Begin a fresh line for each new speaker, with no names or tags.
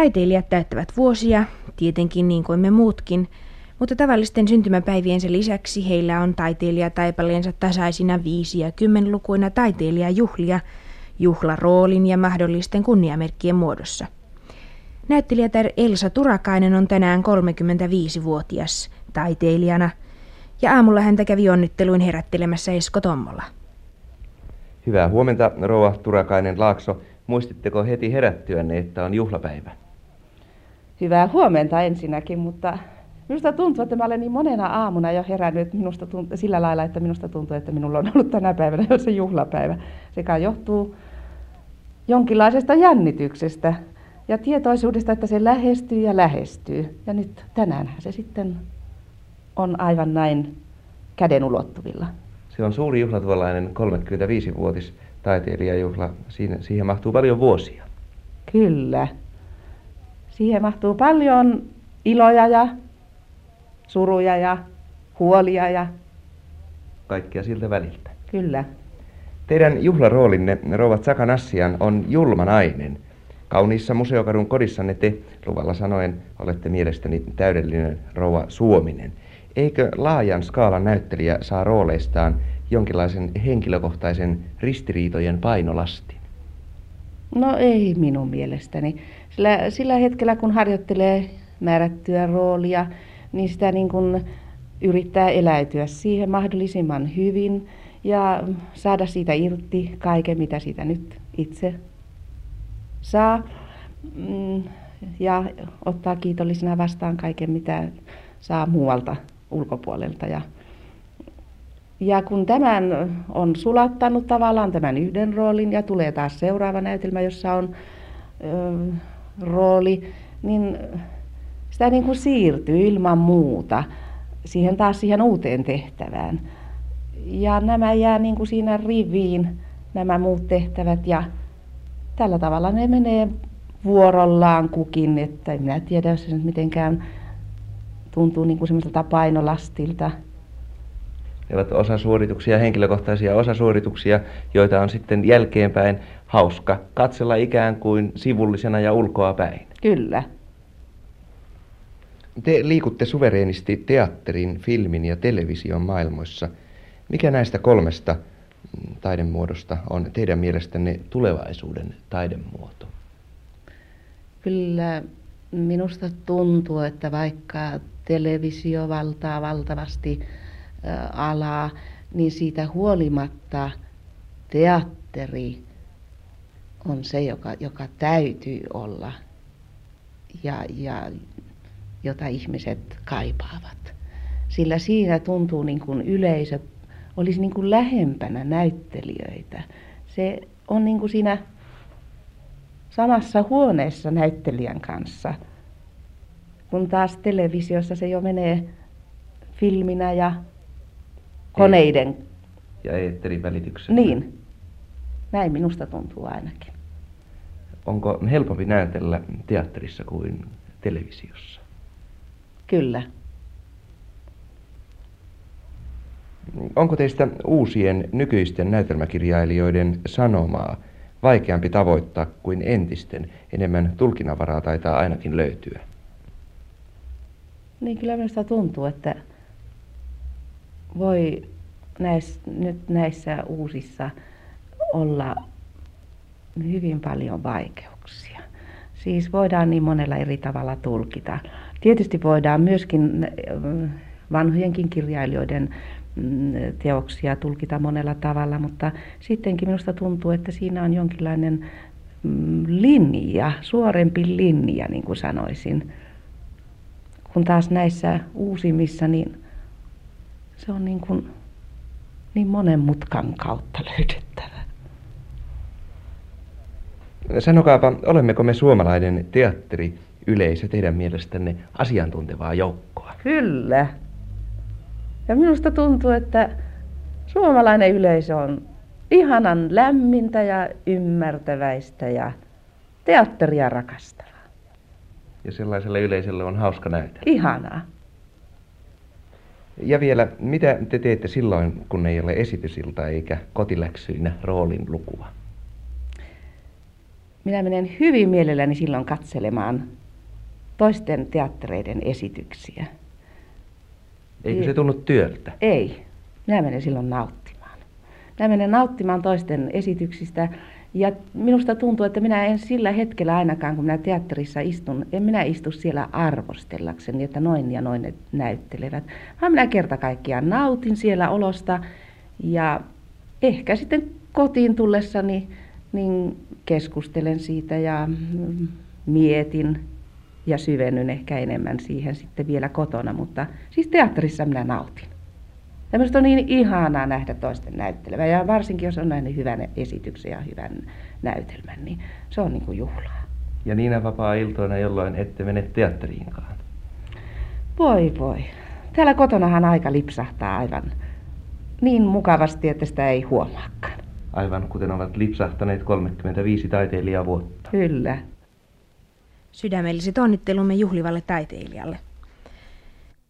Taiteilijat täyttävät vuosia, tietenkin niin kuin me muutkin, mutta tavallisten syntymäpäiviensä lisäksi heillä on taiteilijataipaleensa tasaisina viisi- ja kymmenlukuina taiteilijajuhlia, juhlaroolin ja mahdollisten kunniamerkkien muodossa. Näyttelijätär Elsa Turakainen on tänään 35-vuotias taiteilijana, ja aamulla häntä kävi onnitteluin herättelemässä Esko Tommola.
Hyvää huomenta, rouva Turakainen Laakso. Muistitteko heti herättyänne, että on juhlapäivä?
Hyvää huomenta ensinnäkin, mutta minusta tuntuu, että mä olen niin monena aamuna jo herännyt minusta tuntuu, sillä lailla, että minusta tuntuu, että minulla on ollut tänä päivänä jo se juhlapäivä. Sekä johtuu jonkinlaisesta jännityksestä ja tietoisuudesta, että se lähestyy ja lähestyy. Ja nyt tänään se sitten on aivan näin käden ulottuvilla.
Se on suuri juhla tuollainen 35-vuotis taiteilijajuhla. Siinä, siihen mahtuu paljon vuosia.
Kyllä. Siihen mahtuu paljon iloja ja suruja ja huolia ja...
Kaikkia siltä väliltä.
Kyllä.
Teidän juhlaroolinne, rouva Tsakanassian, on julma nainen. Kauniissa museokadun kodissanne te, luvalla sanoen, olette mielestäni täydellinen rouva Suominen. Eikö laajan skaalan näyttelijä saa rooleistaan jonkinlaisen henkilökohtaisen ristiriitojen painolastin?
No ei minun mielestäni. Sillä, sillä hetkellä, kun harjoittelee määrättyä roolia, niin sitä niin kuin yrittää eläytyä siihen mahdollisimman hyvin ja saada siitä irti kaiken, mitä siitä nyt itse saa. Mm, ja ottaa kiitollisena vastaan kaiken, mitä saa muualta ulkopuolelta. Ja, ja kun tämän on sulattanut tavallaan tämän yhden roolin ja tulee taas seuraava näytelmä, jossa on ö, rooli, niin sitä niin kuin siirtyy ilman muuta siihen taas siihen uuteen tehtävään. Ja nämä jää niin kuin siinä riviin, nämä muut tehtävät ja tällä tavalla ne menee vuorollaan kukin, että en minä tiedä, jos se nyt mitenkään tuntuu niin kuin semmoiselta painolastilta.
Ne ovat osasuorituksia, henkilökohtaisia osasuorituksia, joita on sitten jälkeenpäin hauska katsella ikään kuin sivullisena ja ulkoa päin.
Kyllä.
Te liikutte suvereenisti teatterin, filmin ja television maailmoissa. Mikä näistä kolmesta taidemuodosta on teidän mielestänne tulevaisuuden taidemuoto?
Kyllä minusta tuntuu, että vaikka televisio valtaa valtavasti alaa, niin siitä huolimatta teatteri on se, joka, joka täytyy olla ja, ja jota ihmiset kaipaavat. Sillä siinä tuntuu niin kuin yleisö olisi niin kuin lähempänä näyttelijöitä. Se on niin kuin siinä samassa huoneessa näyttelijän kanssa, kun taas televisiossa se jo menee filminä ja koneiden.
Ja eetterin välityksellä.
Niin. Näin minusta tuntuu ainakin.
Onko helpompi näytellä teatterissa kuin televisiossa?
Kyllä.
Onko teistä uusien nykyisten näytelmäkirjailijoiden sanomaa vaikeampi tavoittaa kuin entisten? Enemmän tulkinnanvaraa taitaa ainakin löytyä.
Niin kyllä minusta tuntuu, että voi näissä, nyt näissä uusissa olla hyvin paljon vaikeuksia. Siis voidaan niin monella eri tavalla tulkita. Tietysti voidaan myöskin äh, vanhojenkin kirjailijoiden mm, teoksia tulkita monella tavalla, mutta sittenkin minusta tuntuu, että siinä on jonkinlainen mm, linja, suorempi linja, niin kuin sanoisin. Kun taas näissä uusimmissa, niin se on niin, kuin, niin monen mutkan kautta löydettävä.
Sanokaapa, olemmeko me suomalainen teatteri yleisö teidän mielestänne asiantuntevaa joukkoa?
Kyllä. Ja minusta tuntuu, että suomalainen yleisö on ihanan lämmintä ja ymmärtäväistä ja teatteria rakastavaa.
Ja sellaiselle yleisölle on hauska näytellä.
Ihanaa.
Ja vielä, mitä te teette silloin, kun ei ole esitysilta eikä kotiläksyinä roolin lukua?
minä menen hyvin mielelläni silloin katselemaan toisten teattereiden esityksiä.
Eikö se tunnu työltä?
Ei. Minä menen silloin nauttimaan. Minä menen nauttimaan toisten esityksistä ja minusta tuntuu, että minä en sillä hetkellä ainakaan, kun minä teatterissa istun, en minä istu siellä arvostellakseni, että noin ja noin ne näyttelevät, vaan minä kerta kaikkiaan nautin siellä olosta ja ehkä sitten kotiin tullessani niin keskustelen siitä ja mm, mietin ja syvennyn ehkä enemmän siihen sitten vielä kotona, mutta siis teatterissa minä nautin. Ja minusta on niin ihanaa nähdä toisten näyttelevä ja varsinkin jos on nähnyt hyvän esityksen ja hyvän näytelmän, niin se on niin kuin juhlaa.
Ja niinä vapaa-iltoina jolloin ette mene teatteriinkaan?
Voi voi. Täällä kotonahan aika lipsahtaa aivan niin mukavasti, että sitä ei huomaakaan.
Aivan kuten ovat lipsahtaneet 35 taiteilijavuotta.
Kyllä.
Sydämelliset onnittelumme juhlivalle taiteilijalle.